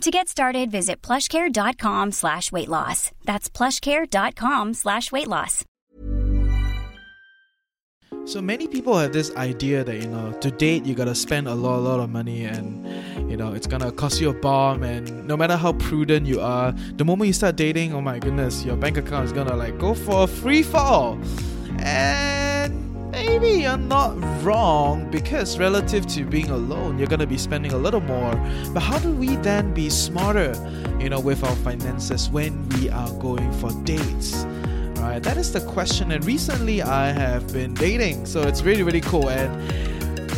To get started, visit plushcare.com slash weight loss. That's plushcare.com slash weight loss. So many people have this idea that, you know, to date you gotta spend a lot, a lot of money and, you know, it's gonna cost you a bomb and no matter how prudent you are, the moment you start dating, oh my goodness, your bank account is gonna like go for a free fall. And maybe you're not wrong because relative to being alone, you're gonna be spending a little more. But how do we then be smarter, you know, with our finances when we are going for dates? Right, that is the question. And recently, I have been dating, so it's really, really cool. And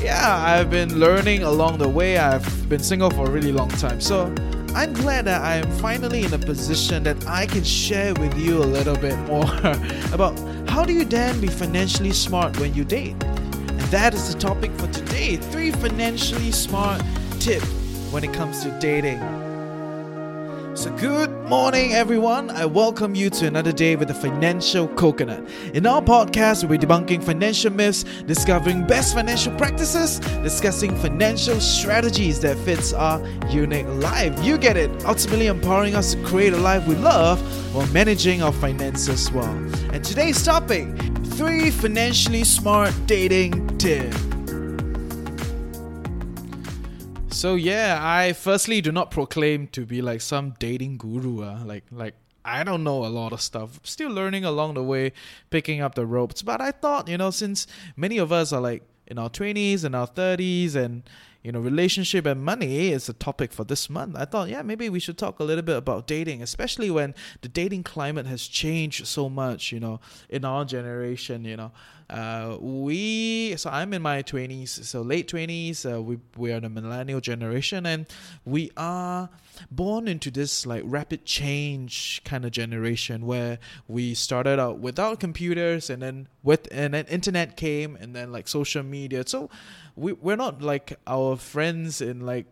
yeah, I've been learning along the way. I've been single for a really long time, so I'm glad that I am finally in a position that I can share with you a little bit more about how do you then be financially smart when you date? And that is the topic for today. Three financially smart tips when it comes to dating. So, good morning, everyone. I welcome you to another day with the Financial Coconut. In our podcast, we'll be debunking financial myths, discovering best financial practices, discussing financial strategies that fits our unique life. You get it. Ultimately, empowering us to create a life we love while managing our finances well. And today's topic: three financially smart dating tips. So yeah, I firstly do not proclaim to be like some dating guru. Uh, like like I don't know a lot of stuff. Still learning along the way, picking up the ropes. But I thought, you know, since many of us are like in our twenties and our thirties and you know, relationship and money is a topic for this month. I thought, yeah, maybe we should talk a little bit about dating, especially when the dating climate has changed so much, you know, in our generation, you know. Uh, we, so I'm in my 20s, so late 20s, uh, we, we are the millennial generation, and we are born into this like rapid change kind of generation where we started out without computers and then with, and then internet came and then like social media. So, we we're not like our friends in like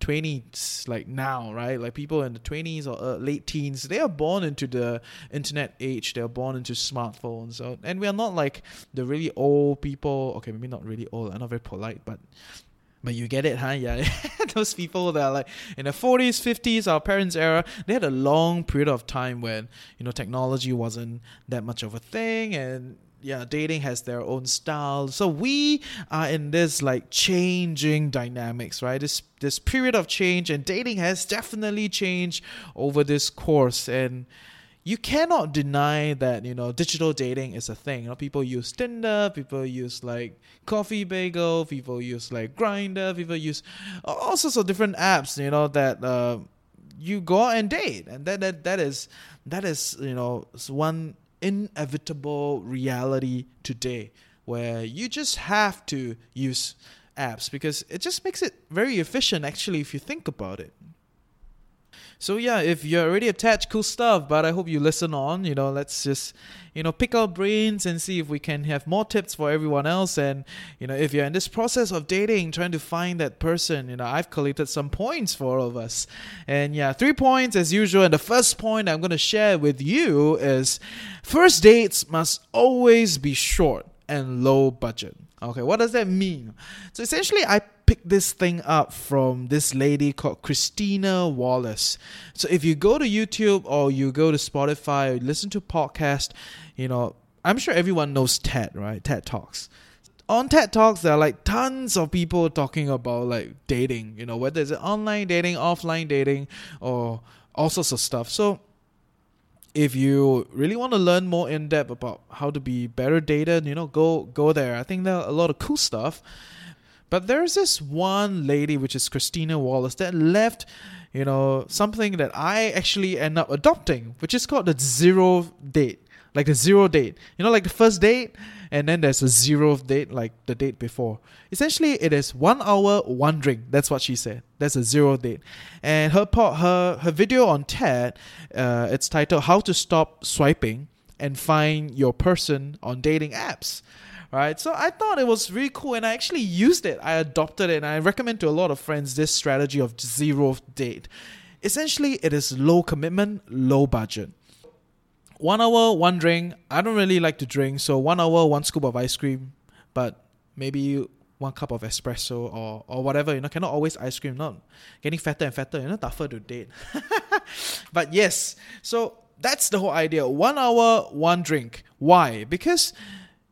20s like now right? Like people in the 20s or uh, late teens they are born into the internet age. They are born into smartphones. So, and we are not like the really old people. Okay maybe not really old. I'm not very polite but but you get it, huh? Yeah. Those people that are like in the 40s, 50s, our parents' era, they had a long period of time when, you know, technology wasn't that much of a thing and yeah, dating has their own style. So we are in this like changing dynamics, right? This this period of change and dating has definitely changed over this course and you cannot deny that you know digital dating is a thing. You know, people use Tinder, people use like Coffee Bagel, people use like Grindr, people use all sorts of different apps. You know that uh, you go out and date, and that that that is that is you know one inevitable reality today where you just have to use apps because it just makes it very efficient actually if you think about it. So yeah, if you're already attached, cool stuff. But I hope you listen on. You know, let's just you know pick our brains and see if we can have more tips for everyone else. And you know, if you're in this process of dating, trying to find that person, you know, I've collected some points for all of us. And yeah, three points as usual. And the first point I'm going to share with you is first dates must always be short and low budget. Okay, what does that mean? So essentially, I picked this thing up from this lady called Christina Wallace. So if you go to YouTube or you go to Spotify or listen to podcast, you know, I'm sure everyone knows TED, right? TED Talks. On TED Talks, there are like tons of people talking about like dating, you know, whether it's online dating, offline dating, or all sorts of stuff. So if you really want to learn more in depth about how to be better dated, you know, go go there. I think there are a lot of cool stuff. But there's this one lady, which is Christina Wallace, that left, you know, something that I actually end up adopting, which is called the zero date. Like the zero date. You know, like the first date, and then there's a zeroth date, like the date before. Essentially, it is one hour, one drink. That's what she said. That's a zero date. And her her her video on TED, uh, it's titled "How to Stop Swiping." and find your person on dating apps right? So I thought it was really cool and I actually used it. I adopted it and I recommend to a lot of friends this strategy of zero date. Essentially, it is low commitment, low budget. One hour, one drink. I don't really like to drink, so one hour, one scoop of ice cream, but maybe one cup of espresso or or whatever. You know, cannot always ice cream. Not getting fatter and fatter. You know, tougher to date. but yes, so that's the whole idea. One hour, one drink. Why? Because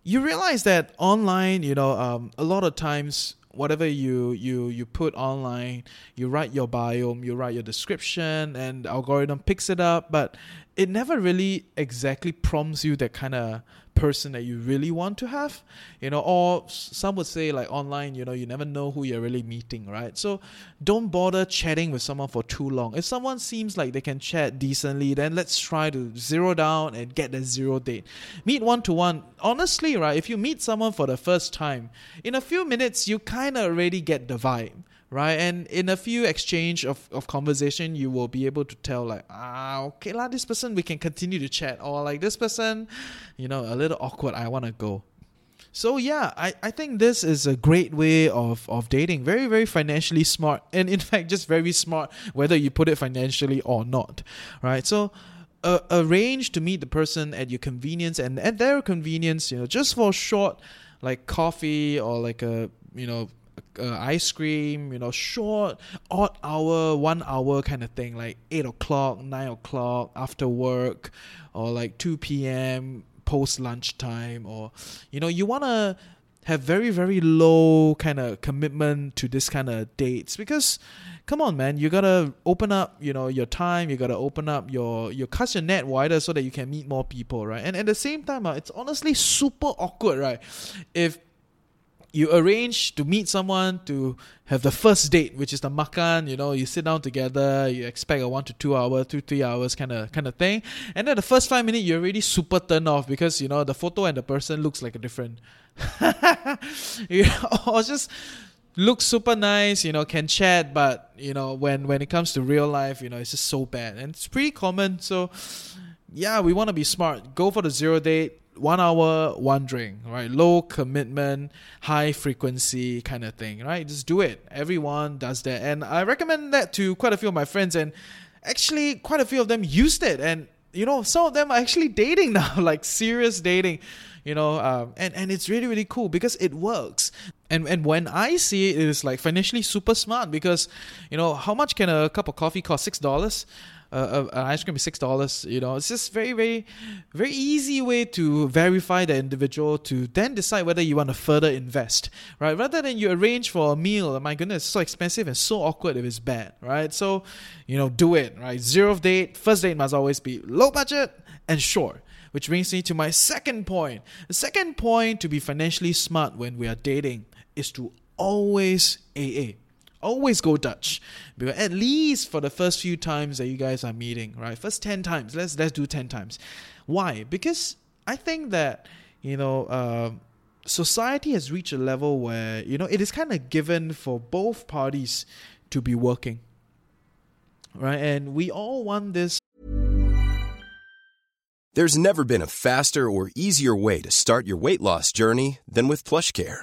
you realize that online, you know, um, a lot of times whatever you you you put online you write your biome you write your description and the algorithm picks it up but it never really exactly prompts you that kind of person that you really want to have you know or some would say like online you know you never know who you're really meeting right? So don't bother chatting with someone for too long. If someone seems like they can chat decently then let's try to zero down and get the zero date. Meet one to one honestly right if you meet someone for the first time in a few minutes you kind of already get the vibe right? And in a few exchange of, of conversation, you will be able to tell like, ah, okay lah, this person we can continue to chat, or like this person, you know, a little awkward. I want to go. So yeah, I, I think this is a great way of, of dating. Very, very financially smart. And in fact, just very smart whether you put it financially or not. Right? So uh, arrange to meet the person at your convenience and at their convenience, you know, just for short like coffee or like a you know uh, ice cream, you know, short, odd hour, one hour kind of thing, like 8 o'clock, 9 o'clock after work, or like 2 p.m. post lunchtime, or, you know, you want to have very, very low kind of commitment to this kind of dates because come on man you gotta open up you know your time you gotta open up your your cast your net wider so that you can meet more people right and at the same time uh, it's honestly super awkward right if you arrange to meet someone to have the first date, which is the makan. You know, you sit down together. You expect a one to two hour, two three hours kind of kind of thing. And then the first five minutes, you're already super turned off because you know the photo and the person looks like a different. you know, or just looks super nice. You know, can chat, but you know when when it comes to real life, you know, it's just so bad, and it's pretty common. So, yeah, we want to be smart. Go for the zero date one hour, one drink, right? Low commitment, high frequency kind of thing, right? Just do it. Everyone does that. And I recommend that to quite a few of my friends. And actually, quite a few of them used it. And, you know, some of them are actually dating now, like serious dating, you know, um, and, and it's really, really cool because it works. And, and when I see it, it is like financially super smart because, you know, how much can a cup of coffee cost? $6? Uh, an ice cream is six dollars. You know, it's just very, very, very easy way to verify the individual to then decide whether you want to further invest, right? Rather than you arrange for a meal. My goodness, so expensive and so awkward if it's bad, right? So, you know, do it, right? Zero date, first date must always be low budget and short. Which brings me to my second point. The second point to be financially smart when we are dating is to always AA always go Dutch. Because at least for the first few times that you guys are meeting, right? First 10 times. Let's let's do 10 times. Why? Because I think that, you know, uh, society has reached a level where, you know, it is kind of given for both parties to be working. Right? And we all want this There's never been a faster or easier way to start your weight loss journey than with PlushCare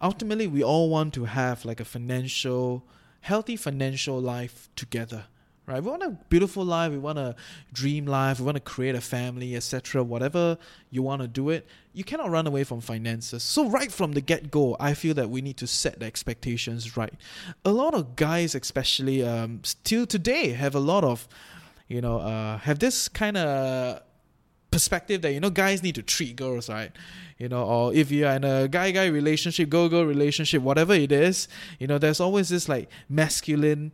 Ultimately we all want to have like a financial healthy financial life together right? We want a beautiful life we want a dream life we want to create a family etc whatever you want to do it. You cannot run away from finances. So right from the get-go i feel that we need to set the expectations right. A lot of guys especially um, still today have a lot of you know uh, have this kind of perspective that you know guys need to treat girls right? You know or if you're in a guy guy relationship girl girl relationship whatever it is you know there's always this like masculine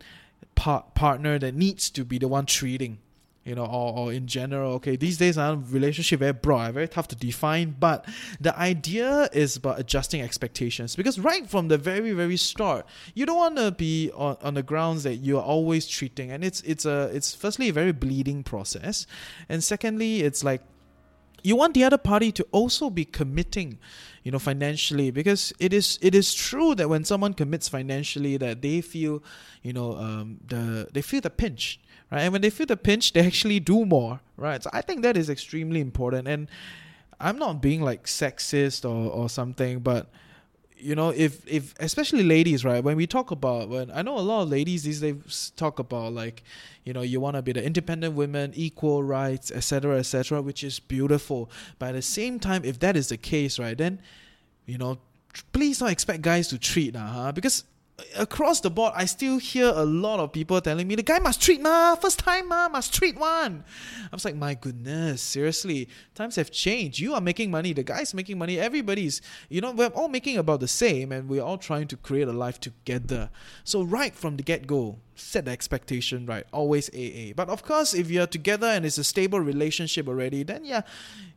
part partner that needs to be the one treating you know, or, or in general. Okay, these days, our relationship very broad, uh, very tough to define. But the idea is about adjusting expectations because right from the very very start, you don't want to be on, on the grounds that you are always treating, and it's it's a it's firstly a very bleeding process, and secondly, it's like you want the other party to also be committing you know financially because it is it is true that when someone commits financially that they feel you know um, the they feel the pinch right? And when they feel the pinch, they actually do more, right? So I think that is extremely important. And I'm not being like sexist or, or something, but you know, if if especially ladies, right? When we talk about when I know a lot of ladies these days talk about like, you know, you want to be the independent women, equal rights, etc., etc., which is beautiful. But at the same time, if that is the case, right, then, you know, please don't expect guys to treat now, huh? Because across the board, I still hear a lot of people telling me the guy must treat ma, first time ma, must treat one. I was like, my goodness, seriously, times have changed. You are making money, the guy's making money, everybody's, you know, we're all making about the same, and we're all trying to create a life together. So right from the get go, set the expectation right. Always AA. But of course, if you're together and it's a stable relationship already, then yeah,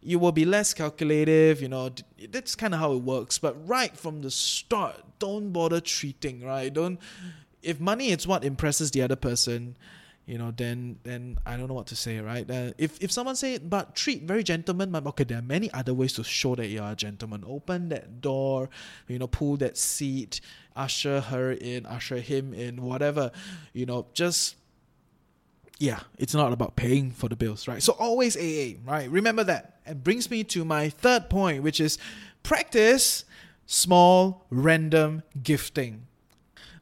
you will be less calculative. You know, that's kind of how it works. But right from the start, don't bother treating. Right? Don't. If money is what impresses the other person, you know, then then I don't know what to say, right? Uh, if if someone say, but treat very gentleman, but okay, there are many other ways to show that you are a gentleman. Open that door, you know, pull that seat, usher her in, usher him in, whatever, you know, just yeah, it's not about paying for the bills, right? So always AA, right? Remember that. And brings me to my third point, which is practice small random gifting.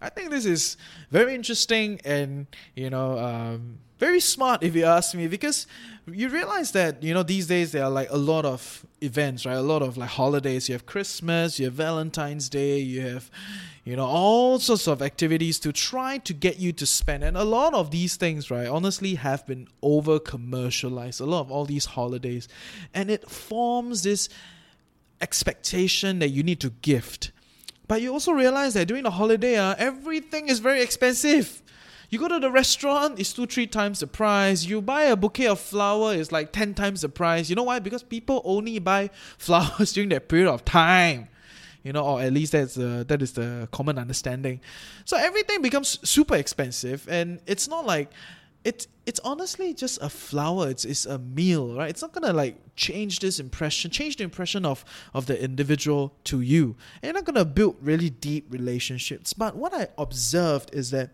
I think this is very interesting and you know um, very smart if you ask me because you realize that you know these days there are like a lot of events right? A lot of like holidays. You have christmas you have valentine's day you have you know all sorts of activities to try to get you to spend. And a lot of these things right honestly have been over commercialized a lot of all these holidays. And it forms this expectation that you need to gift but you also realize that during the holiday uh, everything is very expensive you go to the restaurant, it's two, three times the price. You buy a bouquet of flower, it's like 10 times the price. You know why? Because people only buy flowers during that period of time. You know, or at least that's uh, that is the common understanding. So everything becomes super expensive, and it's not like it's it's honestly just a flower. It's it's a meal, right? It's not gonna like change this impression, change the impression of of the individual to you. And you're not gonna build really deep relationships. But what I observed is that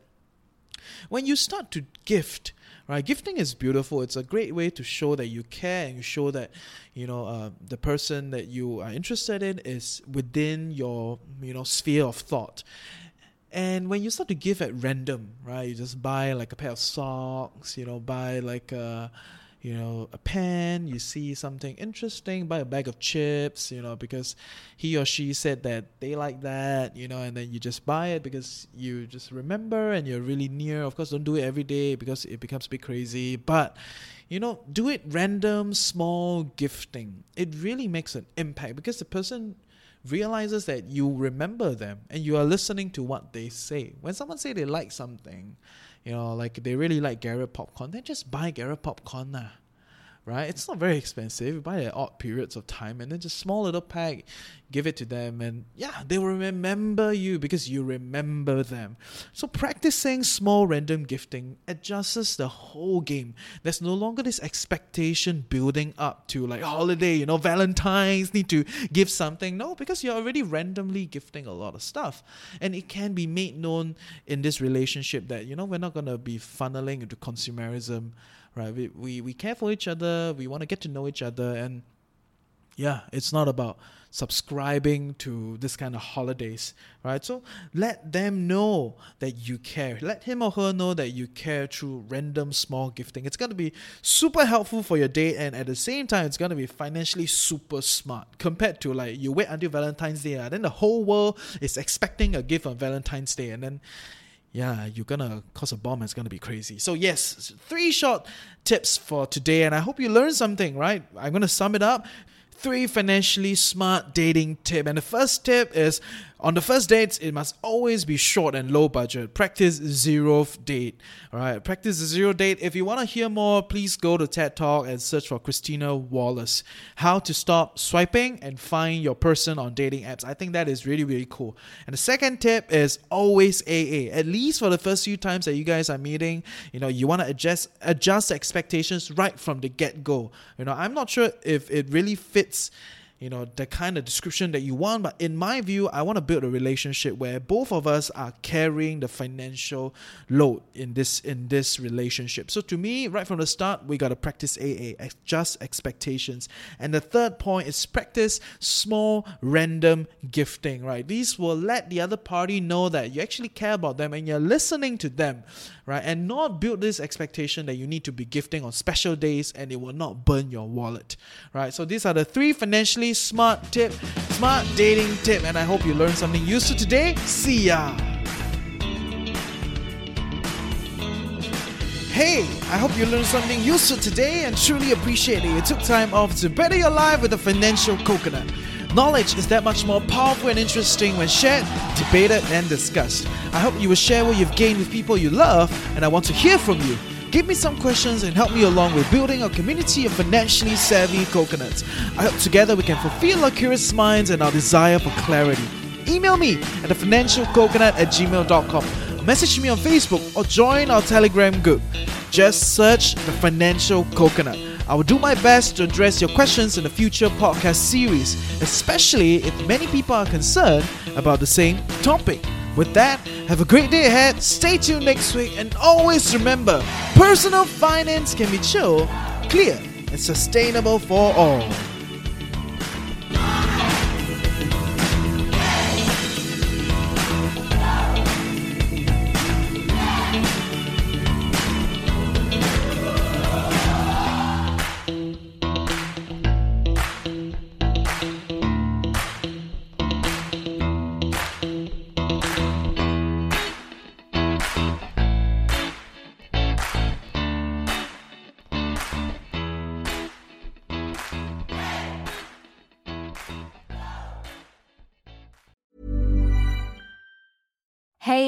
when you start to gift, right? Gifting is beautiful. It's a great way to show that you care and you show that you know uh, the person that you are interested in is within your you know sphere of thought. And when you start to give at random, right? You just buy like a pair of socks, you know, buy like a you know, a pen, you see something interesting, buy a bag of chips, you know, because he or she said that they like that, you know, and then you just buy it because you just remember and you're really near. Of course, don't do it every day because it becomes a bit crazy, but you know, do it random, small gifting. It really makes an impact because the person realizes that you remember them and you are listening to what they say. When someone say they like something, you know, like they really like Garrett popcorn, then just buy Garrett popcorn nah. Right? It's not very expensive. You buy at odd periods of time and then just small little pack, give it to them and yeah, they will remember you because you remember them. So practicing small random gifting adjusts the whole game. There's no longer this expectation building up to like holiday, you know, Valentine's need to give something. No, because you're already randomly gifting a lot of stuff. And it can be made known in this relationship that, you know, we're not gonna be funneling into consumerism right? We, we, we care for each other, we want to get to know each other, and yeah, it's not about subscribing to this kind of holidays, right? So let them know that you care. Let him or her know that you care through random small gifting. It's going to be super helpful for your date, and at the same time, it's going to be financially super smart compared to like you wait until Valentine's Day, and then the whole world is expecting a gift on Valentine's Day, and then yeah, you're gonna cause a bomb. It's gonna be crazy. So yes, three short tips for today, and I hope you learned something. Right? I'm gonna sum it up. three financially smart dating tip. And the first tip is on the first dates, it must always be short and low budget. Practice zero date. All right, practice zero date. If you want to hear more, please go to TED Talk and search for Christina Wallace. How to stop swiping and find your person on dating apps. I think that is really really cool. And the second tip is always AA. At least for the first few times that you guys are meeting, you know you want to adjust adjust expectations right from the get go. You know, I'm not sure if it really fits you know the kind of description that you want but in my view i want to build a relationship where both of us are carrying the financial load in this in this relationship. So to me right from the start we got to practice aa adjust expectations. And the third point is practice small random gifting right? These will let the other party know that you actually care about them and you're listening to them right and not build this expectation that you need to be gifting on special days and it will not burn your wallet right so these are the three financially smart tip, smart dating tip, and I hope you learned something useful today. See ya! Hey, I hope you learned something useful today and truly appreciate that you took time off to better your life with a financial coconut. Knowledge is that much more powerful and interesting when shared, debated, and discussed. I hope you will share what you've gained with people you love, and I want to hear from you. Give me some questions and help me along with building a community of financially savvy coconuts. I hope together we can fulfill our curious minds and our desire for clarity. Email me at thefinancialcoconut at gmail.com. Message me on Facebook or join our Telegram group. Just search The Financial Coconut. I will do my best to address your questions in a future podcast series, especially if many people are concerned about the same topic. With that, have a great day ahead, stay tuned next week, and always remember personal finance can be chill, clear, and sustainable for all.